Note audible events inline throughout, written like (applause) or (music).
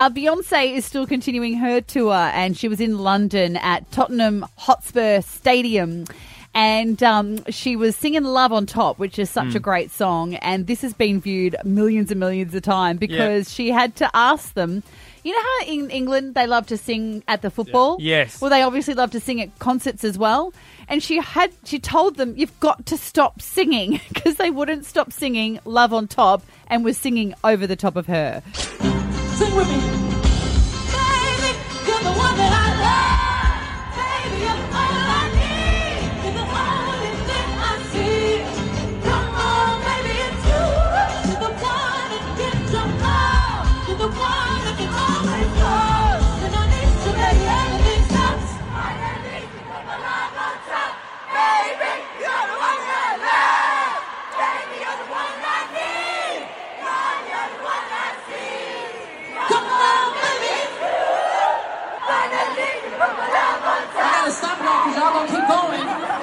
Uh, Beyonce is still continuing her tour, and she was in London at Tottenham Hotspur Stadium. And um, she was singing Love on Top, which is such a great song. And this has been viewed millions and millions of times because she had to ask them. You know how in England they love to sing at the football? Yes. Well, they obviously love to sing at concerts as well. And she had she told them you've got to stop singing (laughs) because they wouldn't stop singing Love on Top and was singing over the top of her. Sing with me.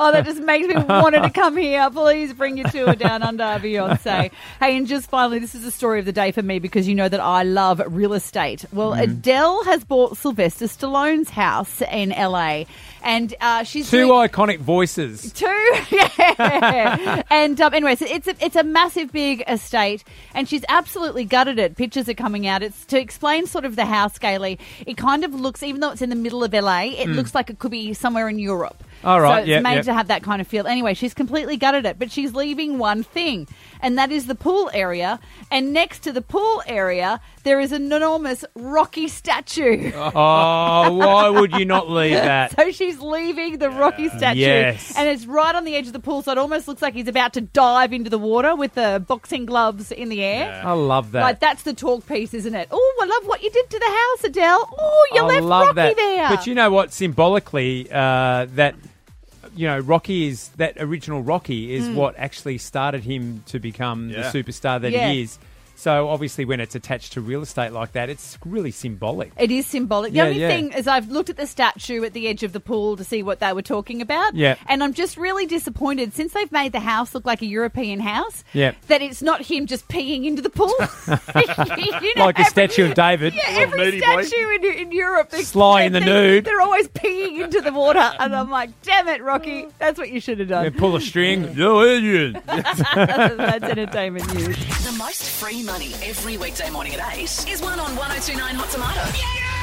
Oh, that just makes me want to come here. Please bring your tour down under Beyonce. (laughs) Hey, and just finally, this is the story of the day for me because you know that I love real estate. Well, Adele has bought Sylvester Stallone's house in LA, and uh, she's Two doing- iconic voices. Two, (laughs) yeah. and um, anyway, so it's a, it's a massive, big estate, and she's absolutely gutted it. Pictures are coming out. It's to explain sort of the house, Gailey. It kind of looks, even though it's in the middle of LA, it looks like it could be somewhere in Europe. All right, so it's yeah, made yeah. to have that kind of feel. Anyway, she's completely gutted it, but she's leaving one thing, and that is the pool area. And next to the pool area, there is an enormous Rocky statue. (laughs) Oh, why would you not leave (laughs) that? So she's leaving the Rocky statue, Yes. and it's right on the edge of the pool. So it almost looks like he's about to dive into the water with the boxing gloves in the air. I love that. Like that's the talk piece, isn't it? Oh, I love what you did to the house, Adele. Oh, you I left love Rocky that. there. But you know what? Symbolically, uh, that you know, Rocky is that original Rocky is what actually started him to become Yeah. the superstar that Yeah. he is. So obviously, when it's attached to real estate like that, it's really symbolic. It is symbolic. The Yeah, only yeah. thing is, I've looked at the statue at the edge of the pool to see what they were talking about. Yeah. And I'm just really disappointed since they've made the house look like a European house. Yeah. That it's not him just peeing into the pool. (laughs) (laughs) You know, Like a statue of David. Yeah, every statue in, in Europe, they, Sly in the they- nude. They're always peeing into the water, and I'm like, damn it, Rocky, (sighs) that's what you should have Yeah, done. pull a string. (laughs) Yo, Adrian. that's entertainment news. Most free money every weekday morning at 8 is one on 1029 Hot Tomato.